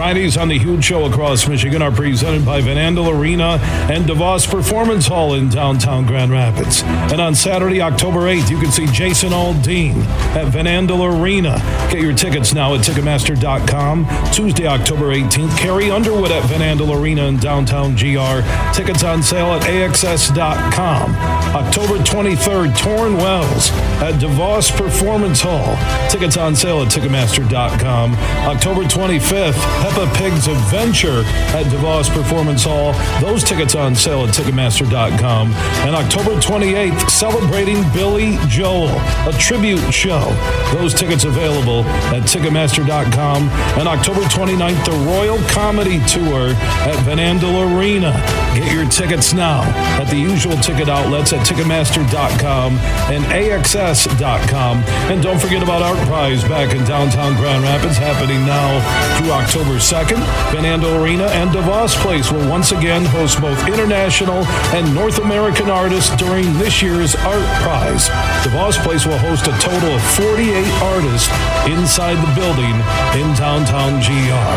Fridays on the Huge Show across Michigan are presented by Van Andel Arena and DeVos Performance Hall in downtown Grand Rapids. And on Saturday, October 8th, you can see Jason Aldean at Van Andel Arena. Get your tickets now at Ticketmaster.com. Tuesday, October 18th, Carrie Underwood at Van Andel Arena in downtown GR. Tickets on sale at AXS.com. October 23rd, Torn Wells at DeVos Performance Hall. Tickets on sale at Ticketmaster.com. October 25th, Peppa Pig's Adventure at DeVos Performance Hall. Those tickets on sale at Ticketmaster.com. And October 28th, celebrating Billy Joel, a tribute show. Those tickets available at Ticketmaster.com. And October 29th, the Royal Comedy Tour at Van Andel Arena. Get your tickets now at the usual ticket outlets at Ticketmaster.com and AXS.com. And don't forget about Art Prize back in downtown Grand Rapids happening now through October 2nd. Van Andel Arena and DeVos Place will once again host both international and North American artists during this year's Art Prize. DeVos Place will host a total of 48 artists inside the building in downtown GR.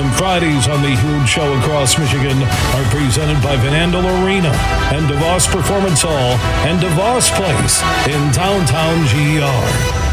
And Fridays on the Huge Show across Michigan are presented by Van Andel Arena and DeVos Performance Hall and DeVos Place in downtown GR.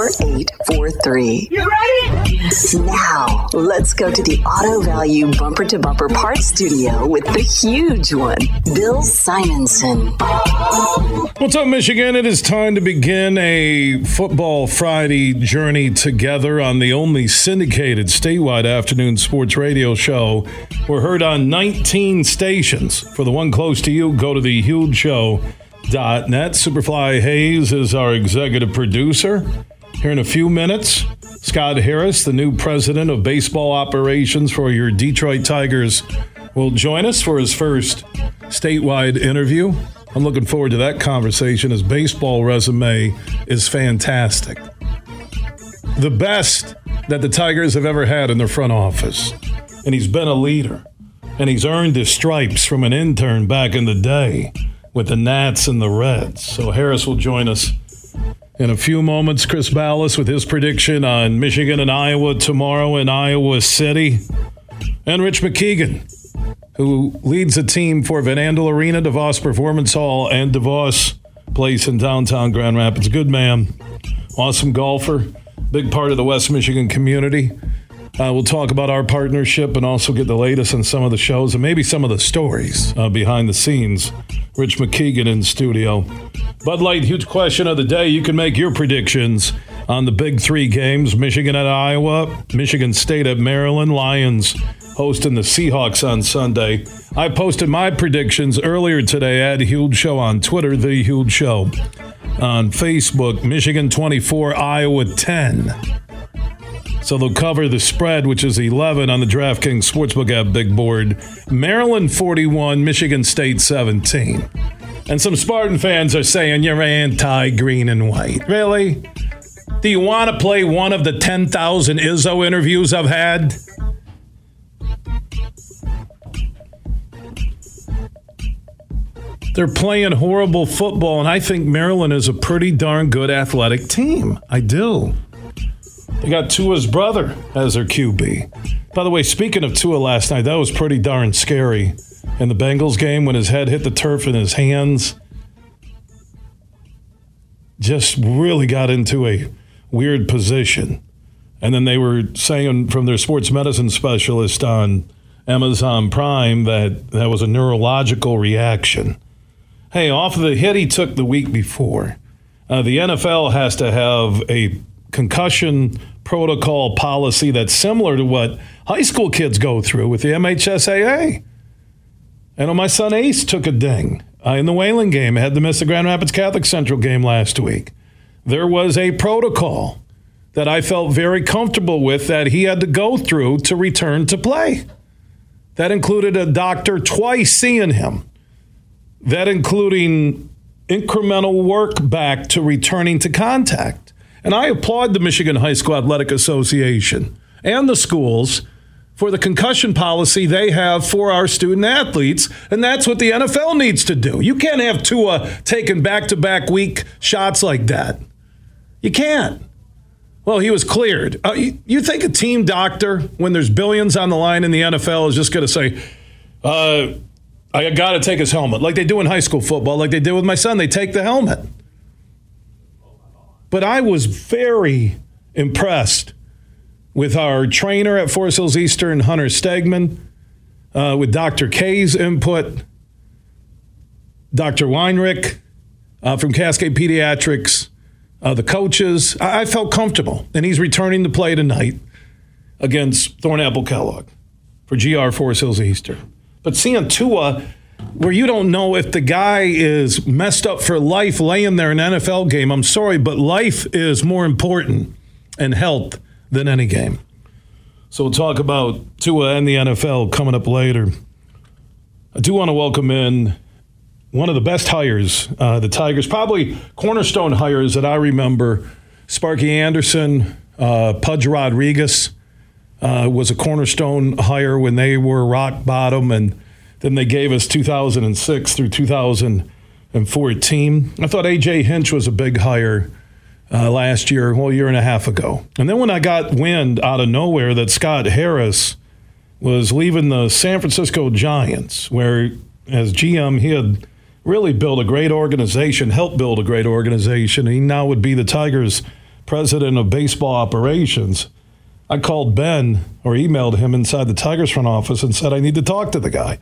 4843. You ready? Now, let's go to the Auto Value Bumper to Bumper Parts Studio with the huge one, Bill Simonson. What's up, Michigan? It is time to begin a Football Friday journey together on the only syndicated statewide afternoon sports radio show. We're heard on 19 stations. For the one close to you, go to the huge show. Net. Superfly Hayes is our executive producer. Here in a few minutes, Scott Harris, the new president of baseball operations for your Detroit Tigers, will join us for his first statewide interview. I'm looking forward to that conversation. His baseball resume is fantastic. The best that the Tigers have ever had in their front office. And he's been a leader. And he's earned his stripes from an intern back in the day with the Nats and the Reds. So Harris will join us in a few moments. Chris Balas with his prediction on Michigan and Iowa tomorrow in Iowa City. And Rich Mackeigan, who leads a team for Van Andel Arena, DeVos Performance Hall, and DeVos Place in downtown Grand Rapids. Good man. Awesome golfer. Big part of the West Michigan community. Uh, we'll talk about our partnership and also get the latest on some of the shows and maybe some of the stories uh, behind the scenes. Rich Mackeigan in studio. Bud Light, huge question of the day. You can make your predictions on the big three games Michigan at Iowa, Michigan State at Maryland, Lions hosting the Seahawks on Sunday. I posted my predictions earlier today at Huge Show on Twitter, The Huge Show. On Facebook, Michigan 24, Iowa 10. So they'll cover the spread, which is 11 on the DraftKings Sportsbook app big board. Maryland 41, Michigan State 17. And some Spartan fans are saying you're anti green and white. Really? Do you want to play one of the 10,000 Izzo interviews I've had? They're playing horrible football, and I think Maryland is a pretty darn good athletic team. I do. They got Tua's brother as their QB. By the way, speaking of Tua last night, that was pretty darn scary. In the Bengals game, when his head hit the turf in his hands, just really got into a weird position. And then they were saying from their sports medicine specialist on Amazon Prime that that was a neurological reaction. Hey, off of the hit he took the week before, uh, the NFL has to have a concussion protocol policy that's similar to what high school kids go through with the MHSAA. And my son Ace took a ding in the Wayland game. Had to miss the Grand Rapids Catholic Central game last week. There was a protocol that I felt very comfortable with that he had to go through to return to play. That included a doctor twice seeing him. That including incremental work back to returning to contact. And I applaud the Michigan High School Athletic Association and the schools for the concussion policy they have for our student athletes, and that's what the NFL needs to do. You can't have Tua taking back to back week shots like that. You can't. Well, he was cleared. Uh, you, you, think a team doctor, when there's billions on the line in the NFL, is just going to say, uh, I got to take his helmet, like they do in high school football, like they did with my son. They take the helmet. But I was very impressed with our trainer at Forest Hills Eastern, Hunter Stegman, uh, with Dr. K's input, Dr. Weinrich uh, from Cascade Pediatrics, uh, the coaches. I-, I felt comfortable, and he's returning to play tonight against Thornapple Kellogg for GR Forest Hills Eastern. But seeing Tua, where you don't know if the guy is messed up for life laying there in an NFL game, I'm sorry, but life is more important and health than any game. So we'll talk about Tua and the NFL coming up later. I do want to welcome in one of the best hires, uh, the Tigers, probably cornerstone hires that I remember. Sparky Anderson, uh, Pudge Rodriguez uh, was a cornerstone hire when they were rock bottom, and then they gave us 2006 through 2014. I thought AJ Hinch was a big hire uh, last year, well, a year and a half ago. And then when I got wind out of nowhere that Scott Harris was leaving the San Francisco Giants, where as GM he had really built a great organization, helped build a great organization. He now would be the Tigers' president of baseball operations. I called Ben or emailed him inside the Tigers front office and said I need to talk to the guy.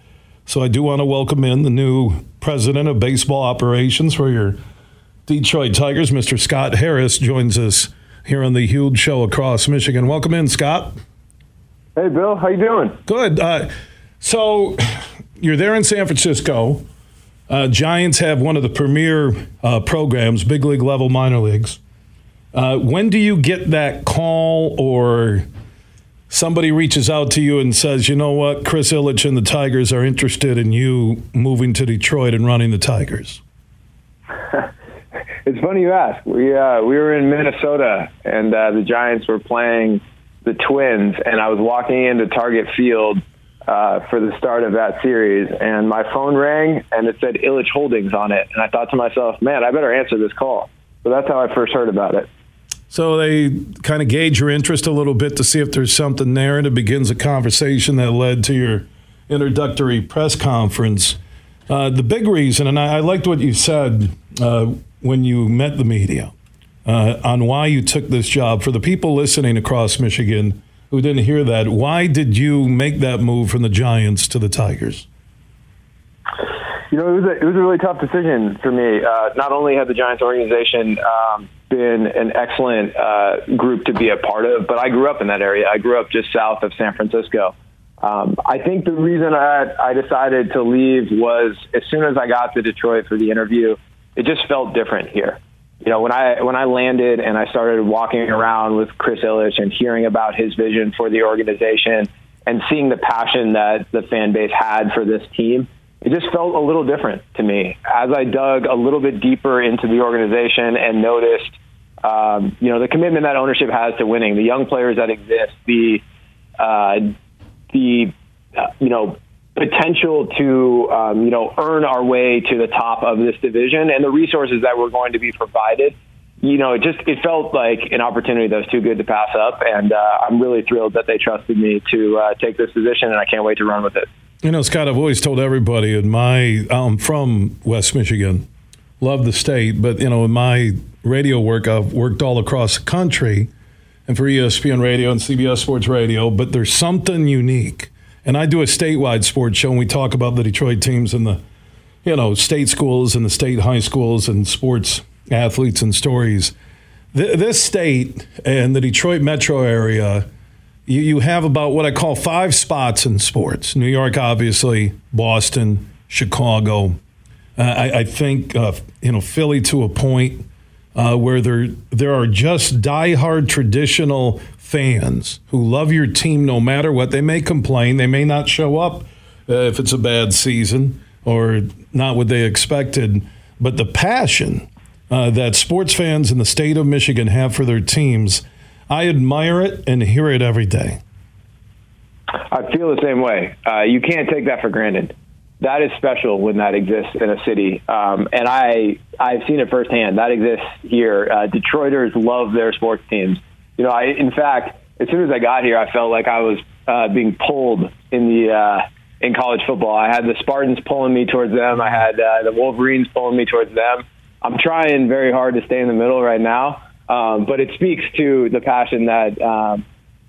So I do want to welcome in the new president of baseball operations for your Detroit Tigers, Mr. Scott Harris, joins us here on the huge show across Michigan. Welcome in, Scott. Hey, Bill. How you doing? Good. Uh, so you're there in San Francisco. Uh, Giants have one of the premier uh, programs, big league level minor leagues. Uh, when do you get that call or somebody reaches out to you and says, you know what, Chris Ilitch and the Tigers are interested in you moving to Detroit and running the Tigers? It's funny you ask. We uh, we were in Minnesota, and uh, the Giants were playing the Twins, and I was walking into Target Field uh, for the start of that series, and my phone rang, and it said Ilitch Holdings on it, and I thought to myself, man, I better answer this call. So that's how I first heard about it. So they kind of gauge your interest a little bit to see if there's something there, and it begins a conversation that led to your introductory press conference. Uh, the big reason, and I, I liked what you said uh, when you met the media uh, on why you took this job. For the people listening across Michigan who didn't hear that, why did you make that move from the Giants to the Tigers? You know, it was a, it was a really tough decision for me. Uh, not only had the Giants organization um, been an excellent uh, group to be a part of, but I grew up in that area. I grew up just south of San Francisco. Um, I think the reason I, I decided to leave was as soon as I got to Detroit for the interview, it just felt different here. You know, when I when I landed and I started walking around with Chris Ilitch and hearing about his vision for the organization and seeing the passion that the fan base had for this team, it just felt a little different to me. As I dug a little bit deeper into the organization and noticed, um, you know, the commitment that ownership has to winning, the young players that exist, the uh, the uh, you know potential to um, you know earn our way to the top of this division and the resources that were going to be provided you know it just it felt like an opportunity that was too good to pass up and uh, i'm really thrilled that they trusted me to uh, take this position and i can't wait to run with it you know scott i've always told everybody in my i'm from west michigan love the state but you know in my radio work i've worked all across the country and for espn radio and cbs sports radio but there's something unique and I do a statewide sports show, and we talk about the Detroit teams and the, you know, state schools and the state high schools and sports athletes and stories. this state and the Detroit metro area, you, you have about what I call five spots in sports. New York, obviously, Boston, Chicago, Uh, I, I, think uh, you know Philly to a point uh, where there there are just diehard traditional fans who love your team no matter what. They may complain, they may not show up uh, if it's a bad season or not what they expected, but the passion uh, that sports fans in the state of Michigan have for their teams, I admire it and hear it every day. I feel the same way. Uh, you can't take that for granted. That is special when that exists in a city, um, and I I've seen it firsthand. That exists here. Uh, Detroiters love their sports teams. You know, I in fact, as soon as I got here, I felt like I was uh, being pulled in the uh, in college football. I had the Spartans pulling me towards them. I had uh, the Wolverines pulling me towards them. I'm trying very hard to stay in the middle right now, um, but it speaks to the passion that. Um,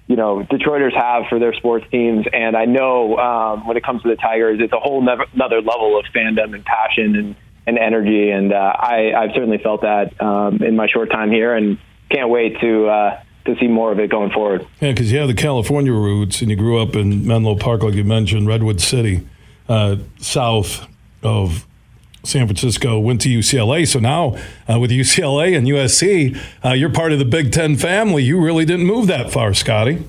you know Detroiters have for their sports teams, and I know um, when it comes to the Tigers, it's a whole never, another level of fandom and passion and, and energy, and uh, I, I've certainly felt that um, in my short time here, and can't wait to uh, to see more of it going forward. Yeah, because you have the California roots, and you grew up in Menlo Park, like you mentioned, Redwood City, uh, south of San Francisco, went to UCLA. So now uh, with UCLA and USC, uh, you're part of the Big Ten family. You really didn't move that far, Scotty.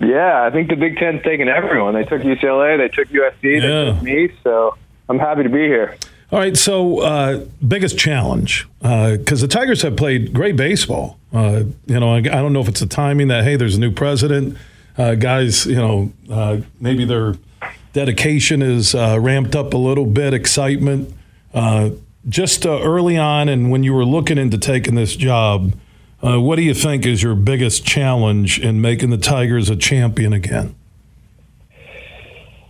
Yeah, I think the Big Ten's taken everyone. They took UCLA, they took USC, yeah. they took me. So I'm happy to be here. All right, so uh, biggest challenge because uh, the Tigers have played great baseball. Uh, you know, I, I, don't know if it's the timing that hey, there's a new president, uh, guys. You know, maybe their dedication is ramped up a little bit, excitement. Uh, just uh, early on, and when you were looking into taking this job, uh, what do you think is your biggest challenge in making the Tigers a champion again?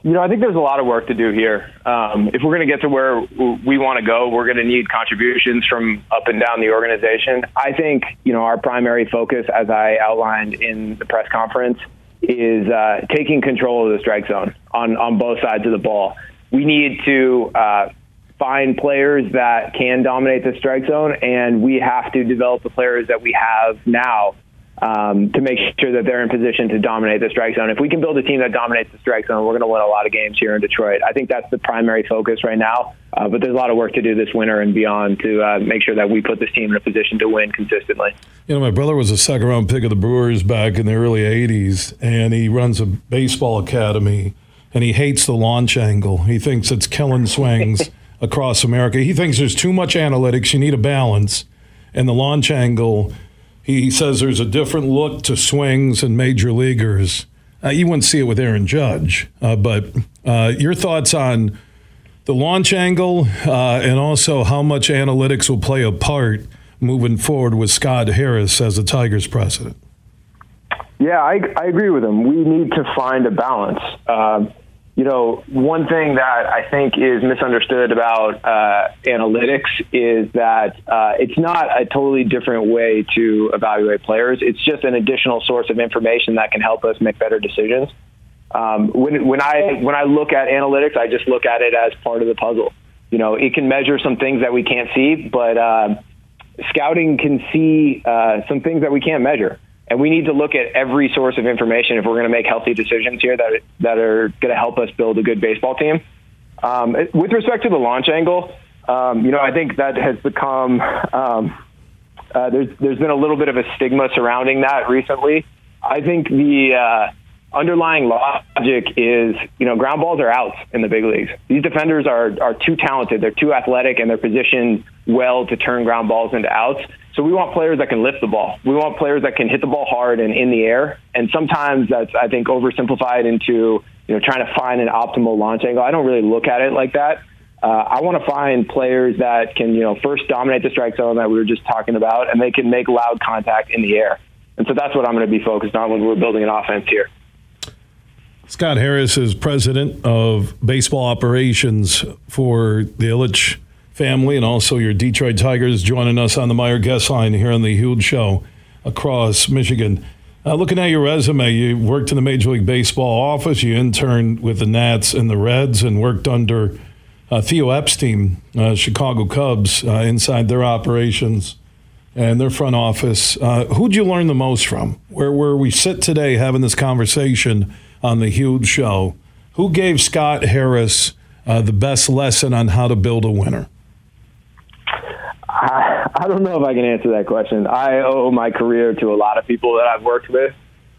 You know, I think there's a lot of work to do here. Um, if we're going to get to where we want to go, we're going to need contributions from up and down the organization. I think, you know, our primary focus, as I outlined in the press conference, is uh, taking control of the strike zone on, on both sides of the ball. We need to uh, find players that can dominate the strike zone, and we have to develop the players that we have now um, to make sure that they're in position to dominate the strike zone. If we can build a team that dominates the strike zone, we're going to win a lot of games here in Detroit. I think that's the primary focus right now. Uh, but there's a lot of work to do this winter and beyond to uh, make sure that we put this team in a position to win consistently. You know, my brother was a second round pick of the Brewers back in the early 80s, and he runs a baseball academy, and he hates the launch angle. He thinks it's killing swings. across America. He thinks there's too much analytics. You need a balance. And the launch angle, he says there's a different look to swings and major leaguers. Uh, you wouldn't see it with Aaron Judge. Uh, but uh, your thoughts on the launch angle uh, and also how much analytics will play a part moving forward with Scott Harris as the Tigers president? Yeah, I, I agree with him. We need to find a balance. You know, one thing that I think is misunderstood about uh, analytics is that uh, it's not a totally different way to evaluate players. It's just an additional source of information that can help us make better decisions. Um, when, when I when I look at analytics, I just look at it as part of the puzzle. You know, it can measure some things that we can't see, but uh, scouting can see uh, some things that we can't measure. And we need to look at every source of information if we're going to make healthy decisions here that that are going to help us build a good baseball team. Um, with respect to the launch angle, um, you know, I think that has become um, uh, there's there's been a little bit of a stigma surrounding that recently. I think the uh, underlying logic is, you know, ground balls are outs in the big leagues. These defenders are are too talented, they're too athletic, and they're positioned well to turn ground balls into outs. So we want players that can lift the ball. We want players that can hit the ball hard and in the air. And sometimes that's, I think, oversimplified into you know trying to find an optimal launch angle. I don't really look at it like that. Uh, I want to find players that can, you know, first dominate the strike zone that we were just talking about, and they can make loud contact in the air. And so that's what I'm going to be focused on when we're building an offense here. Scott Harris is president of baseball operations for the Ilitch family and also your Detroit Tigers joining us on the Meijer Guest line here on the Huge Show across Michigan. Uh, looking at your resume, you worked in the Major League Baseball office. You interned with the Nats and the Reds and worked under uh, Theo Epstein, uh, Chicago Cubs, uh, inside their operations and their front office. Uh, who'd you learn the most from? Where, where we sit today having this conversation on the Huge Show, who gave Scott Harris uh, the best lesson on how to build a winner? I, I don't know if I can answer that question. I owe my career to a lot of people that I've worked with.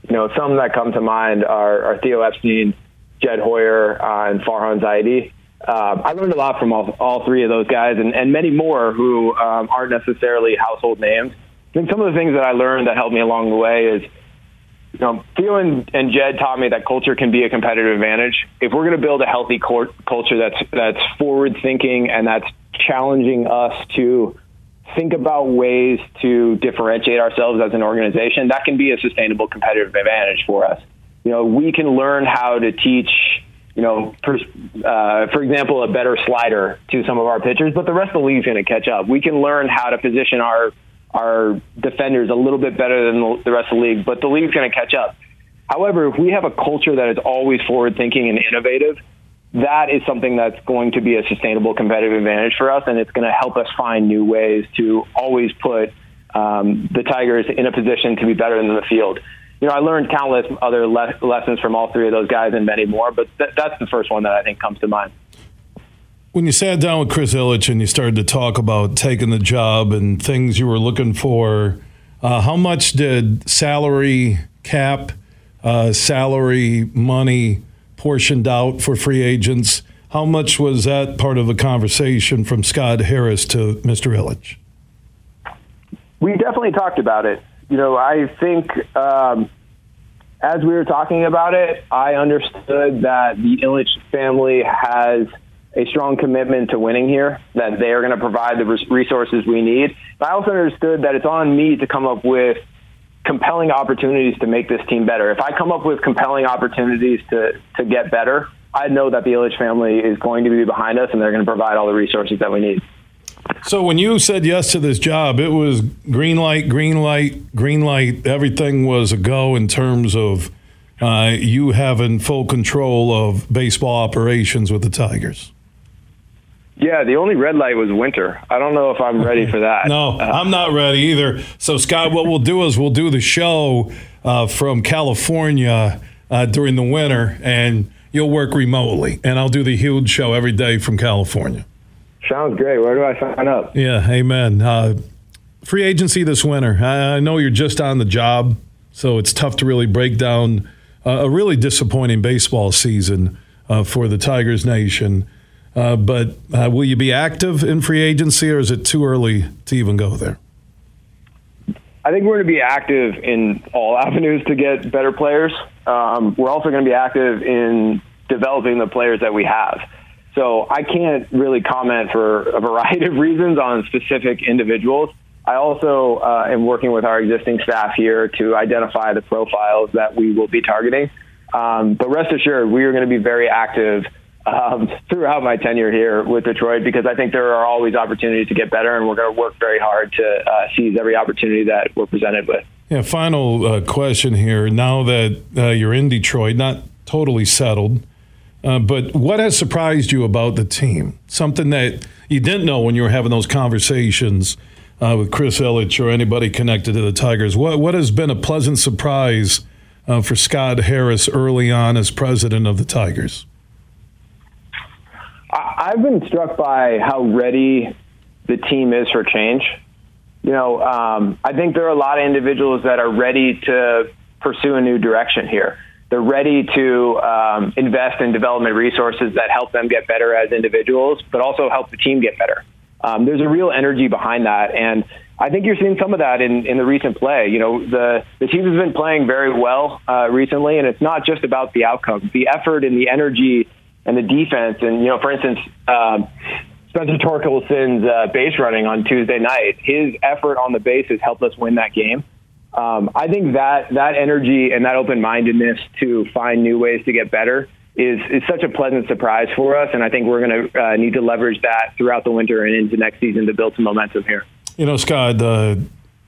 You know, some that come to mind are, are Theo Epstein, Jed Hoyer, uh, and Farhan Zaidi. Uh, I learned a lot from all, all three of those guys and, and many more who um, aren't necessarily household names. I think some of the things that I learned that helped me along the way is, you know, Theo and, Jed taught me that culture can be a competitive advantage. If we're going to build a healthy culture that's that's forward thinking and that's challenging us to think about ways to differentiate ourselves as an organization, that can be a sustainable competitive advantage for us. You know, we can learn how to teach, you know, for, uh, for example, a better slider to some of our pitchers, but the rest of the league's going to catch up. We can learn how to position our our defenders a little bit better than the rest of the league, but the league's going to catch up. However, if we have a culture that is always forward thinking and innovative, that is something that's going to be a sustainable competitive advantage for us, and it's going to help us find new ways to always put um, the Tigers in a position to be better than the field. You know, I learned countless other le- lessons from all three of those guys and many more, but th- that's the first one that I think comes to mind. When you sat down with Chris Ilitch and you started to talk about taking the job and things you were looking for, uh, how much did salary cap, uh, salary money, portioned out for free agents. How much was that part of the conversation from Scott Harris to Mr. Ilitch? We definitely talked about it. You know, I think um, as we were talking about it, I understood that the Ilitch family has a strong commitment to winning here, that they are going to provide the resources we need. But I also understood that it's on me to come up with compelling opportunities to make this team better. If I come up with compelling opportunities to to get better, I know that the Ilitch family is going to be behind us and they're going to provide all the resources that we need. So when you said yes to this job, it was green light, green light, green light. Everything was a go in terms of uh, you having full control of baseball operations with the Tigers. Yeah, the only red light was winter. I don't know if I'm ready for that. no, uh, I'm not ready either. So, Scott, what we'll do is we'll do the show uh, from California uh, during the winter, and you'll work remotely, and I'll do the huge show every day from California. Sounds great. Where do I sign up? Yeah, amen. Uh, free agency this winter. I, I, know you're just on the job, so it's tough to really break down a really disappointing baseball season uh, for the Tigers Nation. Uh, but uh, will you be active in free agency, or is it too early to even go there? I think we're going to be active in all avenues to get better players. Um, we're also going to be active in developing the players that we have. So I can't really comment for a variety of reasons on specific individuals. I also uh, am working with our existing staff here to identify the profiles that we will be targeting. Um, but rest assured, we are going to be very active um, throughout my tenure here with Detroit because I think there are always opportunities to get better, and we're going to work very hard to uh, seize every opportunity that we're presented with. Yeah, final uh, question here. Now that uh, you're in Detroit, not totally settled, uh, but what has surprised you about the team? Something that you didn't know when you were having those conversations uh, with Chris Ilitch or anybody connected to the Tigers. What what has been a pleasant surprise uh, for Scott Harris early on as president of the Tigers? I've been struck by how ready the team is for change. You know, um, I think there are a lot of individuals that are ready to pursue a new direction here. They're ready to um, invest in development resources that help them get better as individuals, but also help the team get better. Um, there's a real energy behind that, and I think you're seeing some of that in, in the recent play. You know, the the team has been playing very well uh, recently, and it's not just about the outcome. The effort and the energy and the defense. And you know, for instance, um, Spencer Torkelson's uh, base running on Tuesday night, his effort on the base has helped us win that game. Um, I think that that energy and that open mindedness to find new ways to get better is is such a pleasant surprise for us, and I think we're going to uh, need to leverage that throughout the winter and into next season to build some momentum here. You know, Scott, the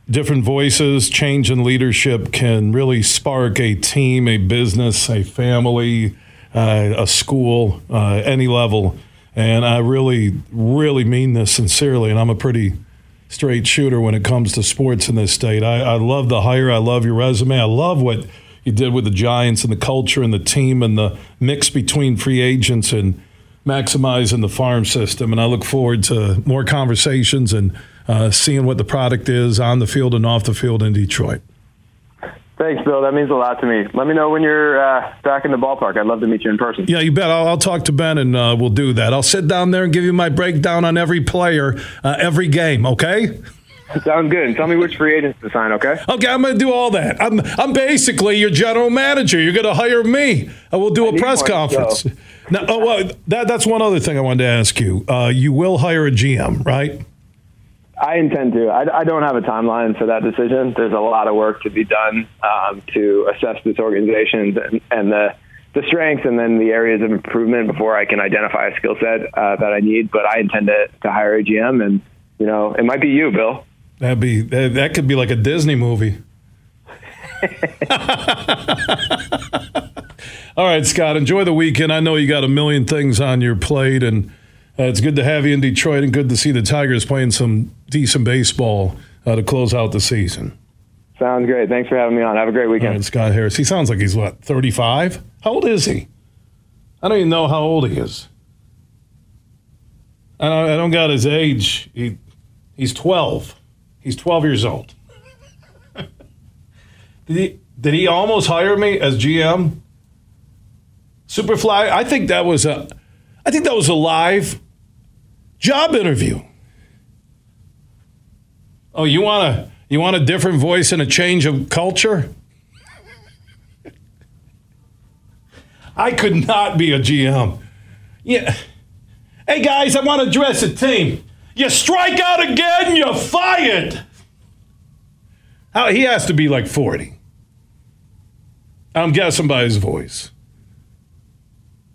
different voices, change in leadership can really spark a team, a business, a family a school, uh, any level. And I really, really mean this sincerely. And I'm a pretty straight shooter when it comes to sports in this state. I, I love the hire. I love your resume. I love what you did with the Giants and the culture and the team and the mix between free agents and maximizing the farm system. And I look forward to more conversations and uh, seeing what the product is on the field and off the field in Detroit. Thanks, Bill. That means a lot to me. Let me know when you're uh, back in the ballpark. I'd love to meet you in person. Yeah, you bet. I'll, I'll talk to Ben and uh, we'll do that. I'll sit down there and give you my breakdown on every player, uh, every game. Okay. Sounds good. Tell me which free agents to sign, okay? Okay, I'm going to do all that. I'm I'm basically your general manager. You're going to hire me. I will do a press one, conference. So. Now, oh, well, that, that's one other thing I wanted to ask you. Uh, you will hire a GM, right? I intend to. I, I, don't have a timeline for that decision. There's a lot of work to be done um, to assess this organization and, and, the the strengths and then the areas of improvement before I can identify a skill set uh, that I need. But I intend to, to hire a GM, and you know, it might be you, Bill. That'd be that, that could be like a Disney movie. All right, Scott. Enjoy the weekend. I know you got a million things on your plate, and uh, it's good to have you in Detroit, and good to see the Tigers playing some decent baseball uh, to close out the season. Sounds great. Thanks for having me on. Have a great weekend. Right, Scott Harris. He sounds like he's what, 35? How old is he? I don't even know how old he is. I don't, I don't got his age. He, he's 12. He's 12 years old. did he did he almost hire me as GM? Superfly, I think that was a I think that was a live job interview. Oh, you want a you want a different voice and a change of culture? I could not be a GM. Yeah. Hey guys, I want to address a team. You strike out again, you're fired. How, he has to be like 40. I'm guessing by his voice.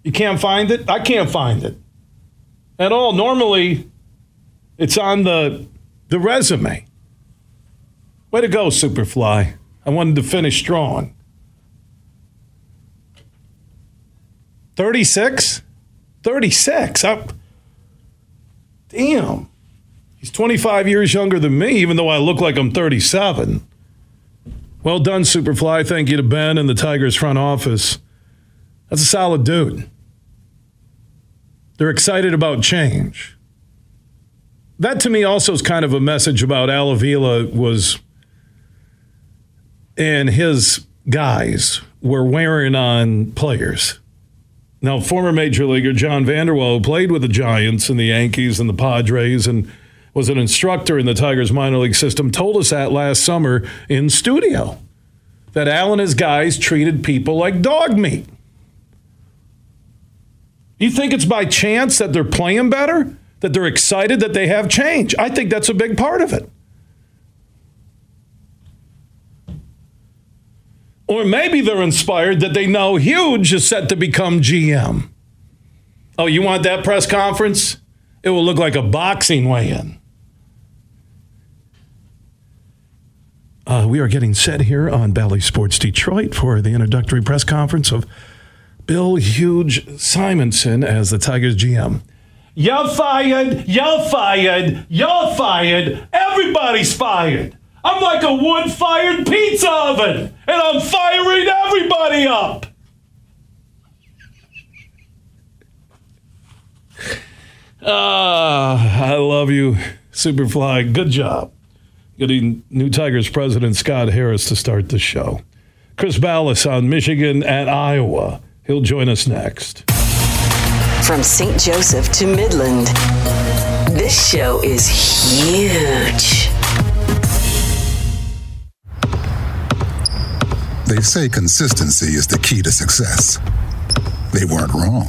You can't find it? I can't find it at all. Normally, it's on the, the resume. Way to go, Superfly. I wanted to finish strong. 36? 36. I, damn. He's 25 years younger than me, even though I look like I'm 37. Well done, Superfly. Thank you to Ben and the Tigers front office. That's a solid dude. They're excited about change. That to me also is kind of a message about Al Avila was and his guys were wearing on players. Now, former major leaguer John Vander Wal, who played with the Giants and the Yankees and the Padres and was an instructor in the Tigers minor league system, told us that last summer in studio that Al and his guys treated people like dog meat. You think it's by chance that they're playing better? That they're excited that they have change? I think that's a big part of it. Or maybe they're inspired that they know Huge is set to become GM. Oh, you want that press conference? It will look like a boxing weigh in. Uh, we are getting set here on Bally Sports Detroit for the introductory press conference of Bill Huge Simonson as the Tigers GM. You're fired, you're fired, you're fired, everybody's fired. I'm like a wood fired pizza oven, and I'm firing everybody up. Ah, I love you, Superfly. Good job getting new Tigers president Scott Harris to start the show. Chris Balas on Michigan at Iowa. He'll join us next. From St. Joseph to Midland, this show is huge. They say consistency is the key to success. They weren't wrong.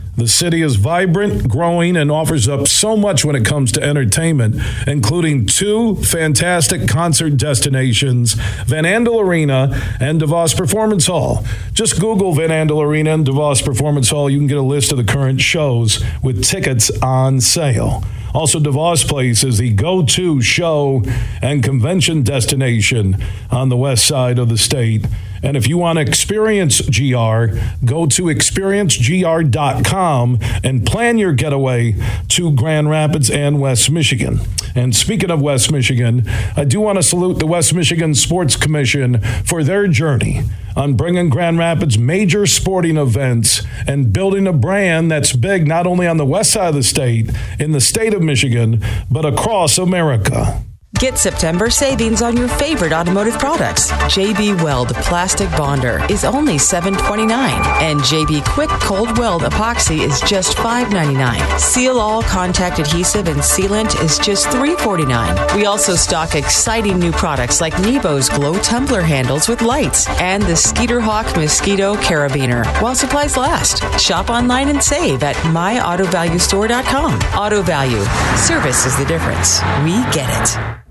The city is vibrant, growing, and offers up so much when it comes to entertainment, including two fantastic concert destinations, Van Andel Arena and DeVos Performance Hall. Just Google Van Andel Arena and DeVos Performance Hall. You can get a list of the current shows with tickets on sale. Also, DeVos Place is the go to show and convention destination on the west side of the state. And if you want to experience GR, go to experiencegr.com and plan your getaway to Grand Rapids and West Michigan. And speaking of West Michigan, I do want to salute the West Michigan Sports Commission for their journey on bringing Grand Rapids major sporting events and building a brand that's big not only on the west side of the state, in the state of Michigan, but across America. Get September savings on your favorite automotive products. JB Weld Plastic Bonder is only $7.29, and JB Quick Cold Weld Epoxy is just $5.99. Seal All Contact Adhesive and Sealant is just $3.49. We also stock exciting new products like Nebo's Glow Tumbler handles with lights and the Skeeter Hawk Mosquito Carabiner while supplies last. Shop online and save at myautovaluestore.com. Auto Value. Service is the difference. We get it.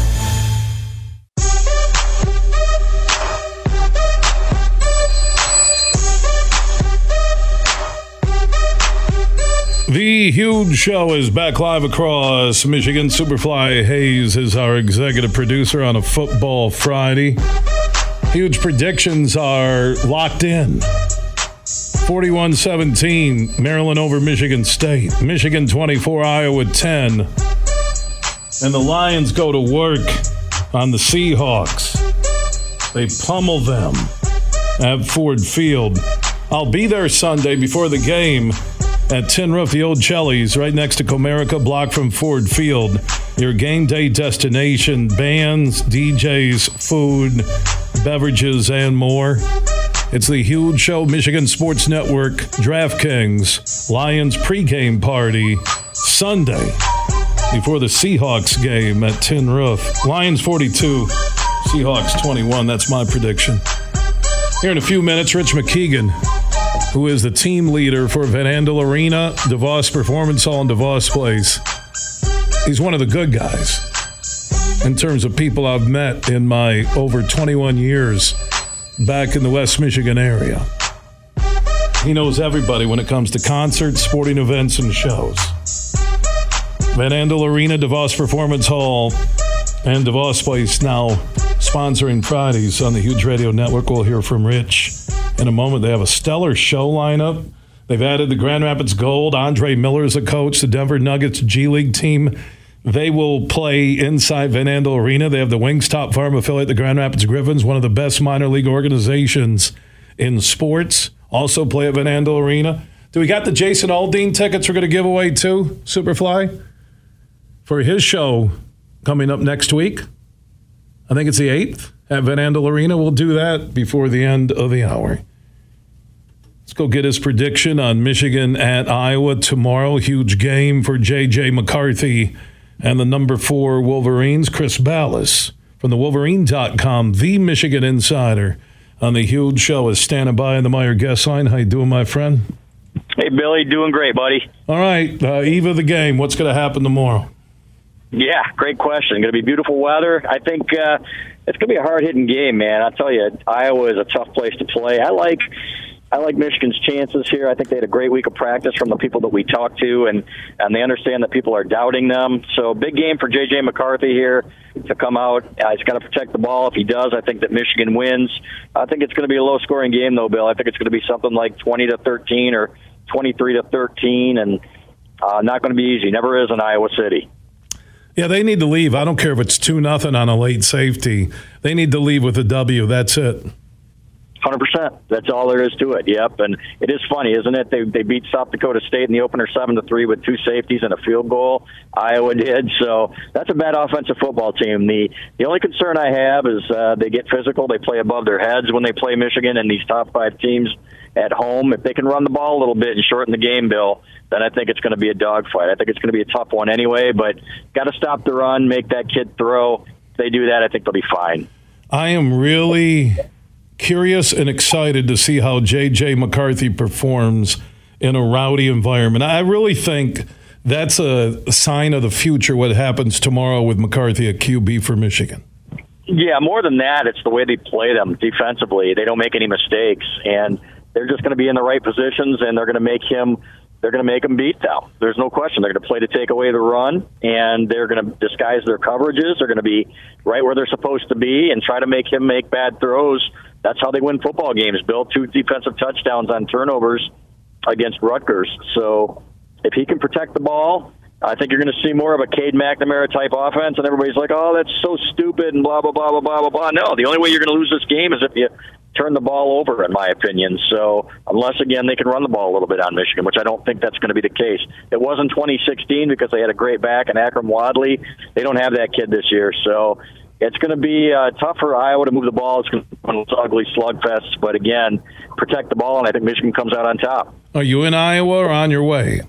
The huge show is back live across Michigan. Superfly Hayes is our executive producer on a football Friday. Huge predictions are locked in. 41 17, Maryland over Michigan State. Michigan 24, Iowa 10. And the Lions go to work on the Seahawks. They pummel them at Ford Field. I'll be there Sunday before the game at Tin Roof, the old Chellies, right next to Comerica, block from Ford Field. Your game day destination, bands, DJs, food, beverages, and more. It's the huge show, Michigan Sports Network, DraftKings, Lions pregame party, Sunday before the Seahawks game at Tin Roof. Lions 42, Seahawks 21. That's my prediction. Here in a few minutes, Rich Mackeigan who is the team leader for Van Andel Arena, DeVos Performance Hall, and DeVos Place. He's one of the good guys in terms of people I've met in my over 21 years back in the West Michigan area. He knows everybody when it comes to concerts, sporting events, and shows. Van Andel Arena, DeVos Performance Hall, and DeVos Place now sponsoring Fridays on the Huge Radio Network. We'll hear from Rich in a moment. They have a stellar show lineup. They've added the Grand Rapids Gold. Andre Miller is a coach. The Denver Nuggets G League team. They will play inside Van Andel Arena. They have the Wings top Farm affiliate, the Grand Rapids Griffins, one of the best minor league organizations in sports. Also play at Van Andel Arena. Do we got the Jason Aldean tickets we're going to give away too, Superfly? For his show coming up next week. I think it's the 8th at Van Andel Arena. We'll do that before the end of the hour. Let's go get his prediction on Michigan at Iowa tomorrow. Huge game for J.J. McCarthy and the number four Wolverines. Chris Balas from the Wolverine.com, the Michigan Insider, on the huge show is standing by in the Meijer guest line. How you doing, my friend? Hey, Billy, doing great, buddy. All right, uh, eve of the game. What's going to happen tomorrow? Yeah, great question. Going to be beautiful weather. I think uh, it's going to be a hard hitting game, man. I'll tell you, Iowa is a tough place to play. I like I like Michigan's chances here. I think they had a great week of practice from the people that we talked to, and and they understand that people are doubting them. So big game for JJ McCarthy here to come out. Uh, he's got to protect the ball. If he does, I think that Michigan wins. I think it's going to be a low scoring game though, Bill. I think it's going to be something like 20 to 13 or 23 to 13, and uh, not going to be easy. Never is in Iowa City. Yeah, they need to leave. I don't care if it's two nothing on a late safety. They need to leave with a W. That's it. Hundred percent. That's all there is to it. Yep, and it is funny, isn't it? They they beat South Dakota State in the opener seven to three with two safeties and a field goal. Iowa did. So that's a bad offensive football team. The the only concern I have is uh, they get physical. They play above their heads when they play Michigan and these top five teams at home. If they can run the ball a little bit and shorten the game, Bill, then I think it's going to be a dogfight. I think it's going to be a tough one anyway. But got to stop the run, make that kid throw. If they do that, I think they'll be fine. I am really curious and excited to see how J.J. McCarthy performs in a rowdy environment. I really think that's a sign of the future, what happens tomorrow with McCarthy at QB for Michigan. Yeah, more than that, it's the way they play them defensively. They don't make any mistakes, and they're just going to be in the right positions, and they're going to make him they're going to make him beat them. There's no question. They're going to play to take away the run, and they're going to disguise their coverages. They're going to be right where they're supposed to be and try to make him make bad throws. That's how they win football games. Bill two defensive touchdowns on turnovers against Rutgers. So if he can protect the ball, I think you're going to see more of a Cade McNamara type offense, and everybody's like, "Oh, that's so stupid," and blah blah blah blah blah blah. No, the only way you're going to lose this game is if you turn the ball over, in my opinion. So unless again they can run the ball a little bit on Michigan, which I don't think that's going to be the case. It was in 2016 because they had a great back and Akrum Wadley. They don't have that kid this year, so it's going to be uh, tough for Iowa to move the ball. It's going to be one of those ugly slugfests, but again, protect the ball, and I think Michigan comes out on top. Are you in Iowa or on your way?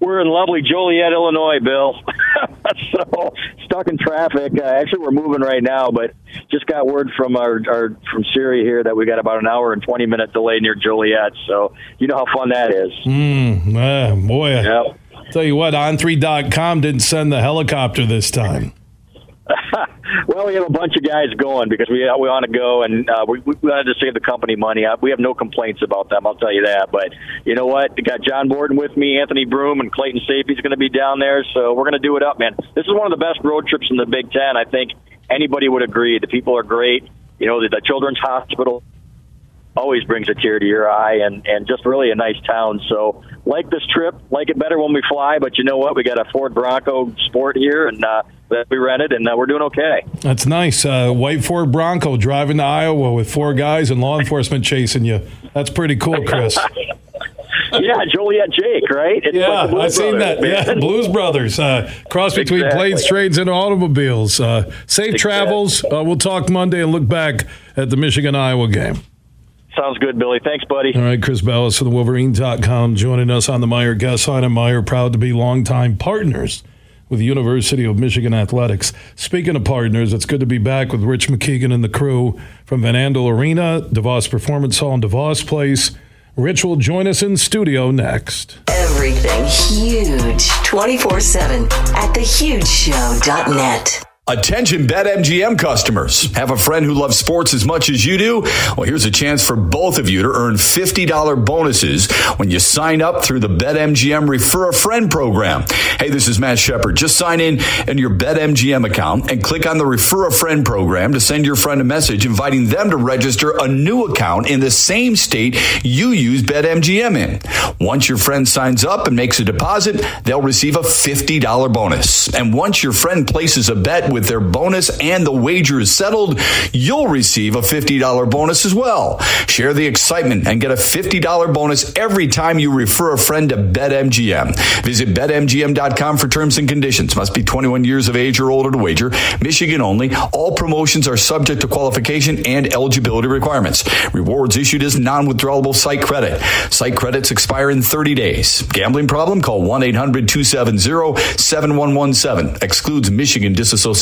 We're in lovely Joliet, Illinois, Bill. so stuck in traffic. Uh, actually, we're moving right now, but just got word from our, our from Siri here that we got about an hour and twenty minute delay near Joliet. So you know how fun that is. Mm, boy, Yep. tell you what, on3.com didn't send the helicopter this time. well, we have a bunch of guys going because we we want to go, and uh, we, we wanted to save the company money. We have no complaints about them, I'll tell you that. But you know what? We got John Borton with me, Anthony Broome, and Clayton Sayfie's going to be down there, so we're going to do it up, man. This is one of the best road trips in the Big Ten. I think anybody would agree. The people are great. You know, the, the Children's Hospital always brings a tear to your eye and and just really a nice town so like this trip like it better when we fly but you know what we got a ford bronco sport here and uh that we rented and uh, we're doing okay That's nice. Uh, white Ford Bronco driving to Iowa with four guys and law enforcement chasing you. That's pretty cool, Chris. yeah joliet jake right It's Yeah, like I've seen that. Brothers, Yeah. Blues Brothers. Uh, cross between Exactly. planes, trains, and automobiles. Uh, safe travels. Uh, we'll talk Monday and look back at the Michigan Iowa game. Sounds good billy thanks buddy All right, Chris Balas from the Wolverine.com joining us on the Meijer guest line. And Meijer, proud to be longtime partners with the University of Michigan Athletics. Speaking of partners, it's good to be back with Rich Mackeigan and the crew from Van Andel Arena, DeVos Performance Hall, and DeVos Place. Rich will join us in studio next. Everything huge 24 7 at thehugeshow.net. Attention BetMGM customers. Have a friend who loves sports as much as you do? Well, here's a chance for both of you to earn $50 bonuses when you sign up through the BetMGM Refer a Friend program. Hey, this is Matt Shepard. Just sign in in your BetMGM account and click on the Refer a Friend program to send your friend a message inviting them to register a new account in the same state you use BetMGM in. Once your friend signs up and makes a deposit, they'll receive a $50 bonus. And once your friend places a bet with their bonus and the wager is settled, you'll receive a $50 bonus as well. Share the excitement and get a $50 bonus every time you refer a friend to BetMGM. Visit BetMGM.com for terms and conditions. Must be 21 years of age or older to wager. Michigan only. All promotions are subject to qualification and eligibility requirements. Rewards issued as non-withdrawable site credit. Site credits expire in 30 days. Gambling problem? Call 1-800-270-7117. Excludes Michigan Disassociation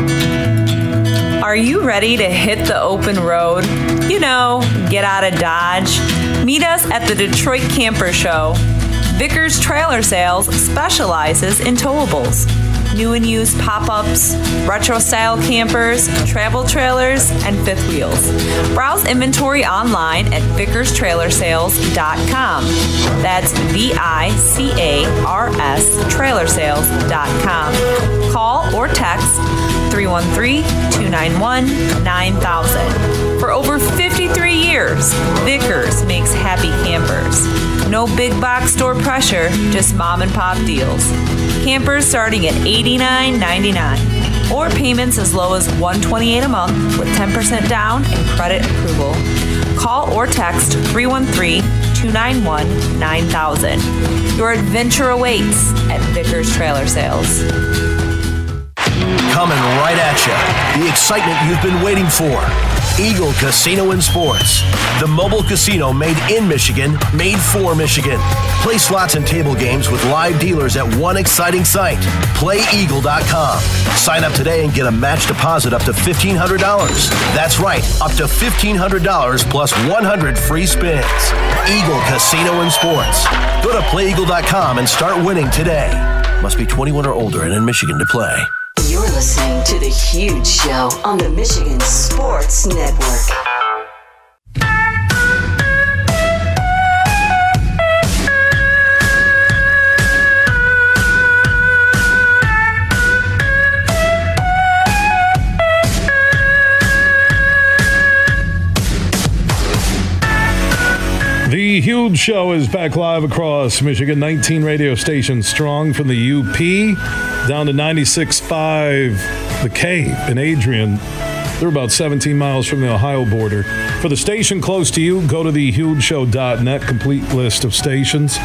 Are you ready to hit the open road? You know, get out of Dodge? Meet us at the Detroit Camper Show. Vicars Trailer Sales specializes in towables new and used pop ups, retro style campers, travel trailers, and fifth wheels. Browse inventory online at vickerstrailersales.com. That's V I C A R S trailersales.com. Call or text 313 291 9000. For over 53 years, Vicars makes happy campers. No big box store pressure, just mom and pop deals. Campers starting at $89.99 or payments as low as 128 a month with 10% down and credit approval. Call or text 313 291 9000. Your adventure awaits at Vicars Trailer Sales. Coming right at you. The excitement you've been waiting for. Eagle Casino and Sports. The mobile casino made in Michigan, made for Michigan. Play slots and table games with live dealers at one exciting site, playeagle.com. Sign up today and get a match deposit up to $1,500. That's right, up to $1,500 plus 100 free spins. Eagle Casino and Sports. Go to playeagle.com and start winning today. Must be 21 or older and in Michigan to play. Listening to The Huge Show on the Michigan Sports Network. The huge show is back live across Michigan. 19 radio stations strong from the UP down to 96.5, the Cave in Adrian. They're about 17 miles from the Ohio border. For the station close to you, go to thehugeshow.net, complete list of stations.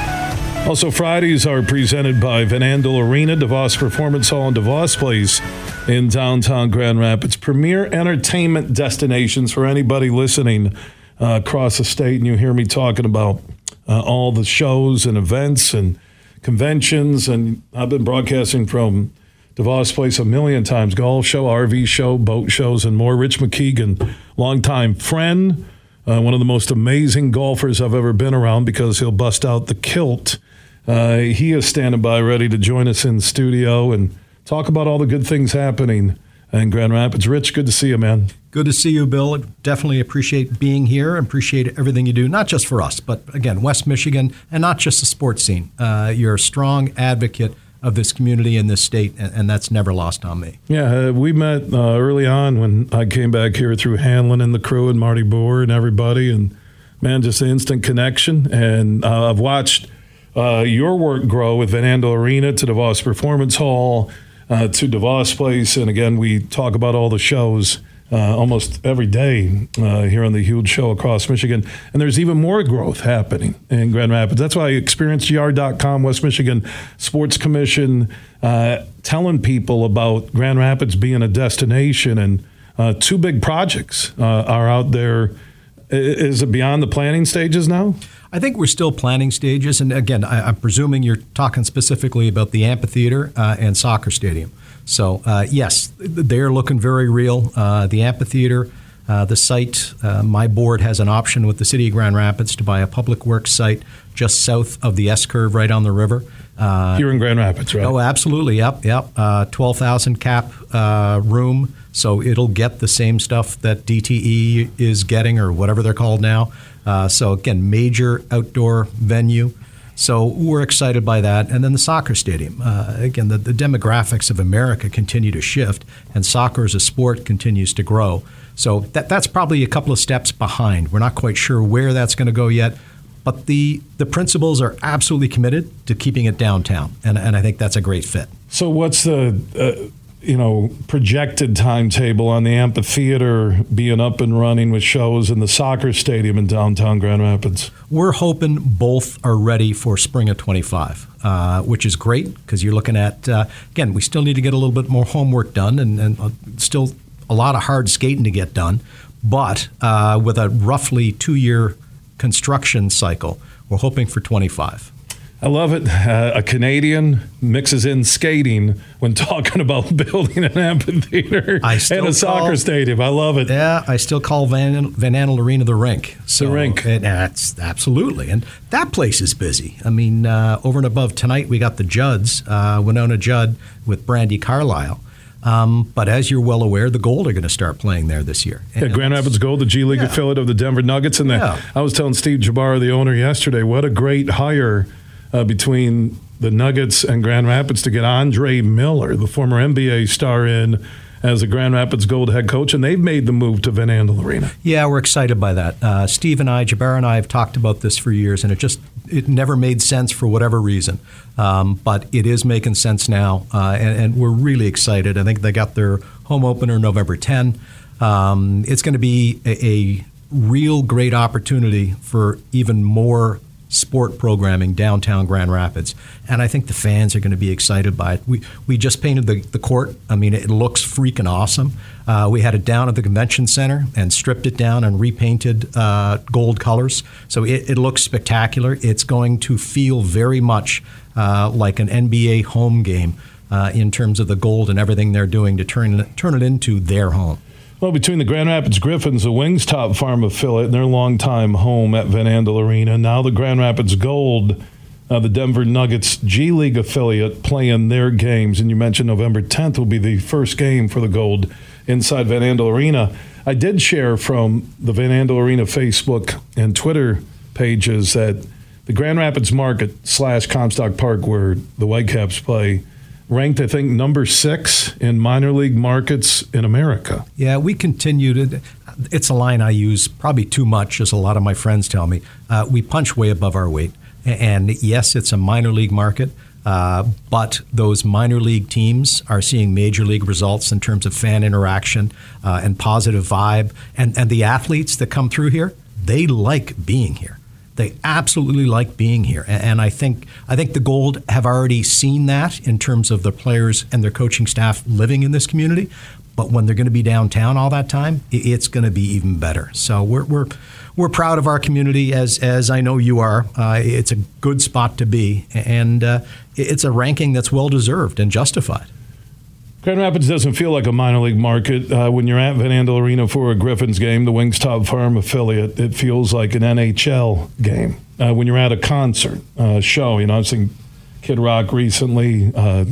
Also, Fridays are presented by Van Andel Arena, DeVos Performance Hall, and DeVos Place in downtown Grand Rapids. Premier entertainment destinations for anybody listening uh, across the state. And you hear me talking about uh, all the shows and events and conventions. And I've been broadcasting from DeVos Place a million times golf show, RV show, boat shows, and more. Rich Mackeigan, longtime friend, uh, one of the most amazing golfers I've ever been around because he'll bust out the kilt. Uh, he is standing by ready to join us in studio and talk about all the good things happening in Grand Rapids. Rich, good to see you, man. Good to see you, Bill. Definitely appreciate being here. Appreciate everything you do, not just for us, but again, West Michigan, and not just the sports scene. Uh, you're a strong advocate of this community and this state, and, and that's never lost on me. Yeah, uh, we met uh, early on when I came back here through Hanlon and the crew and Marty Boer and everybody, and man, just an instant connection. And uh, I've watched uh, your work grow with Van Andel Arena to DeVos Performance Hall uh, to DeVos Place, and again, we talk about all the shows uh, almost every day uh, here on the huge show across Michigan. And there's even more growth happening in Grand Rapids. That's why ExperienceGR.com, West Michigan Sports Commission, uh, telling people about Grand Rapids being a destination. And uh, two big projects uh, are out there. Is it beyond the planning stages now? I think we're still planning stages. And again, I, am presuming you're talking specifically about the amphitheater uh, and soccer stadium. So, uh, yes, they're looking very real. Uh, the amphitheater, uh, the site, uh, my board has an option with the City of Grand Rapids to buy a public works site just south of the S curve right on the river. Uh, Here in Grand Rapids, right? Oh, absolutely. Yep, yep. Uh, 12,000 cap room. So it'll get the same stuff that DTE is getting or whatever they're called now. so, again, major outdoor venue. So we're excited by that. And then the soccer stadium. Uh, again, the, the demographics of America continue to shift, and soccer as a sport continues to grow. So that, that's probably a couple of steps behind. We're not quite sure where that's going to go yet, but the, the principals are absolutely committed to keeping it downtown, and, and I think that's a great fit. So, what's the uh, you know, projected timetable on the amphitheater being up and running with shows in the soccer stadium in downtown Grand Rapids? We're hoping both are ready for spring of 25, uh, which is great because you're looking at, uh, again, we still need to get a little bit more homework done and, and uh, still a lot of hard skating to get done. But uh, with a roughly two year construction cycle, we're hoping for 25. I love it. Uh, a Canadian mixes in skating when talking about building an amphitheater and a soccer call, stadium. I love it. Yeah, I still call Van, Van Andel Arena the rink. So, the rink. It, that's absolutely. And that place is busy. I mean, uh, over and above tonight, we got the Judds, uh, Wynonna Judd with Brandi Carlile. Um, but as you're well aware, the Gold are going to start playing there this year. Yeah, Grand Rapids Gold, the G League yeah. affiliate of the Denver Nuggets. And yeah. I was telling Steve Jbara, the owner, yesterday, what a great hire uh, between the Nuggets and Grand Rapids to get Andre Miller, the former NBA star, in as a Grand Rapids Gold head coach, and they've made the move to Van Andel Arena. Yeah, we're excited by that. Uh, Steve and I, Jbara and I, have talked about this for years, and it just it never made sense for whatever reason, um, but it is making sense now, uh, and, and, we're really excited. I think they got their home opener November 10. Um, it's going to be a, a real great opportunity for even more sport programming downtown Grand Rapids. And I think the fans are going to be excited by it. We, we just painted the, the court. I mean, it looks freaking awesome. Uh, we had it down at the convention center and stripped it down and repainted uh, gold colors. So it, it, looks spectacular. It's going to feel very much uh, like an NBA home game uh, in terms of the gold and everything they're doing to turn, turn it into their home. Well, between the Grand Rapids Griffins, the Wings top Farm affiliate, and their longtime home at Van Andel Arena, now the Grand Rapids Gold, uh, the Denver Nuggets G League affiliate, playing their games. And you mentioned November 10th will be the first game for the Gold inside Van Andel Arena. I did share from the Van Andel Arena Facebook and Twitter pages that the Grand Rapids Market slash Comstock Park, where the Whitecaps play, ranked, I think, number six in minor league markets in America. Yeah, we continue to. It's a line I use probably too much, as a lot of my friends tell me. Uh, we punch way above our weight. And yes, it's a minor league market, uh, but those minor league teams are seeing major league results in terms of fan interaction uh, and positive vibe. And, and the athletes that come through here, they like being here. They absolutely like being here, and I think I think the Gold have already seen that in terms of the players and their coaching staff living in this community. But when they're going to be downtown all that time, it's going to be even better. So we're we're we're proud of our community, as as I know you are. Uh, it's a good spot to be, and uh, it's a ranking that's well deserved and justified. Grand Rapids doesn't feel like a minor league market. Uh, when you're at Van Andel Arena for a Griffins game, the Wings top Farm affiliate, it feels like an NHL game. Uh, when you're at a concert uh, show, you know, I've seen Kid Rock recently. Uh,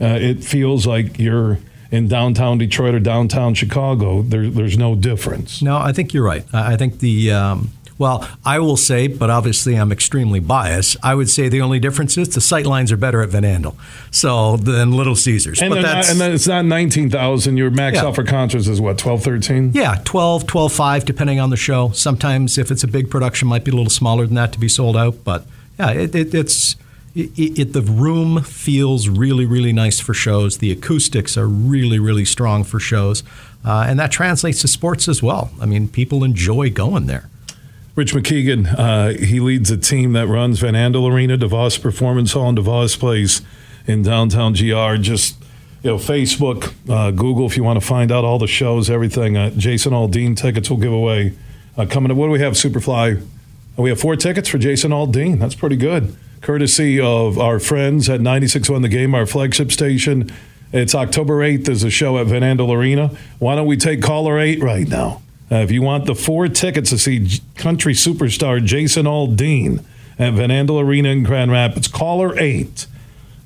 uh, it feels like you're in downtown Detroit or downtown Chicago. There, there's no difference. No, I think you're right. I think the um, well, I will say, but obviously I'm extremely biased. I would say the only difference is the sight lines are better at Van Andel, so than Little Caesars. And, but that's, not, and then it's not 19,000. Your max yeah. offer concerts is what, 12, 13? Yeah, 12, 12, 5, depending on the show. Sometimes if it's a big production, might be a little smaller than that to be sold out. But yeah, it, it, it's it, it, the room feels really, really nice for shows. The acoustics are really, really strong for shows. Uh, and that translates to sports as well. I mean, people enjoy going there. Rich Mackeigan, uh, he leads a team that runs Van Andel Arena, DeVos Performance Hall, and DeVos Place in downtown GR. Just you know, Facebook, uh, Google, if you want to find out all the shows, everything. Uh, Jason Aldean tickets will give away uh, coming up. What do we have, Superfly? Uh, we have four tickets for Jason Aldean. That's pretty good. Courtesy of our friends at 96.1 The Game, our flagship station. It's October 8th. There's a show at Van Andel Arena. Why don't we take caller 8 right now? Uh, if you want the four tickets to see country superstar Jason Aldean at Van Andel Arena in Grand Rapids, caller 8.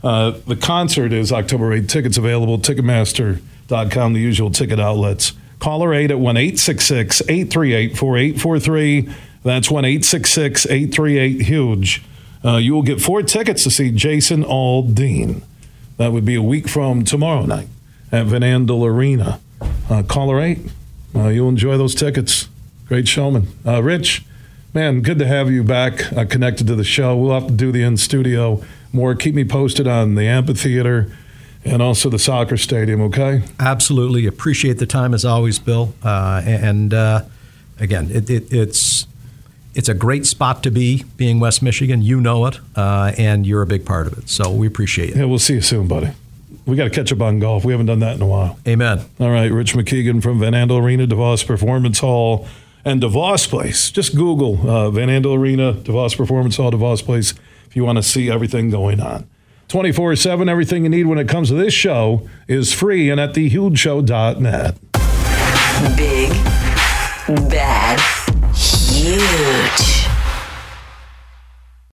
Uh, the concert is October 8. Tickets available, Ticketmaster.com, the usual ticket outlets. Caller 8 at 1 866 838 4843. That's 1 866 838 HUGE. Uh, you will get four tickets to see Jason Aldean. That would be a week from tomorrow night at Van Andel Arena. Uh, caller 8. Uh, you'll enjoy those tickets. Great showman. Uh, Rich, man, good to have you back uh, connected to the show. We'll have to do the in studio more. Keep me posted on the amphitheater and also the soccer stadium, okay? Absolutely. Appreciate the time as always, Bill. Uh, and uh, again, it, it, it's it's a great spot to be, being West Michigan. You know it, uh, and you're a big part of it. So we appreciate it. Yeah, we'll see you soon, buddy. We got to catch up on golf. We haven't done that in a while. Amen. All right, Rich Mackeigan from Van Andel Arena, DeVos Performance Hall, and DeVos Place. Just Google uh, Van Andel Arena, DeVos Performance Hall, DeVos Place if you want to see everything going on. 24 7, everything you need when it comes to this show is free and at thehugeshow.net. Big, bad, huge.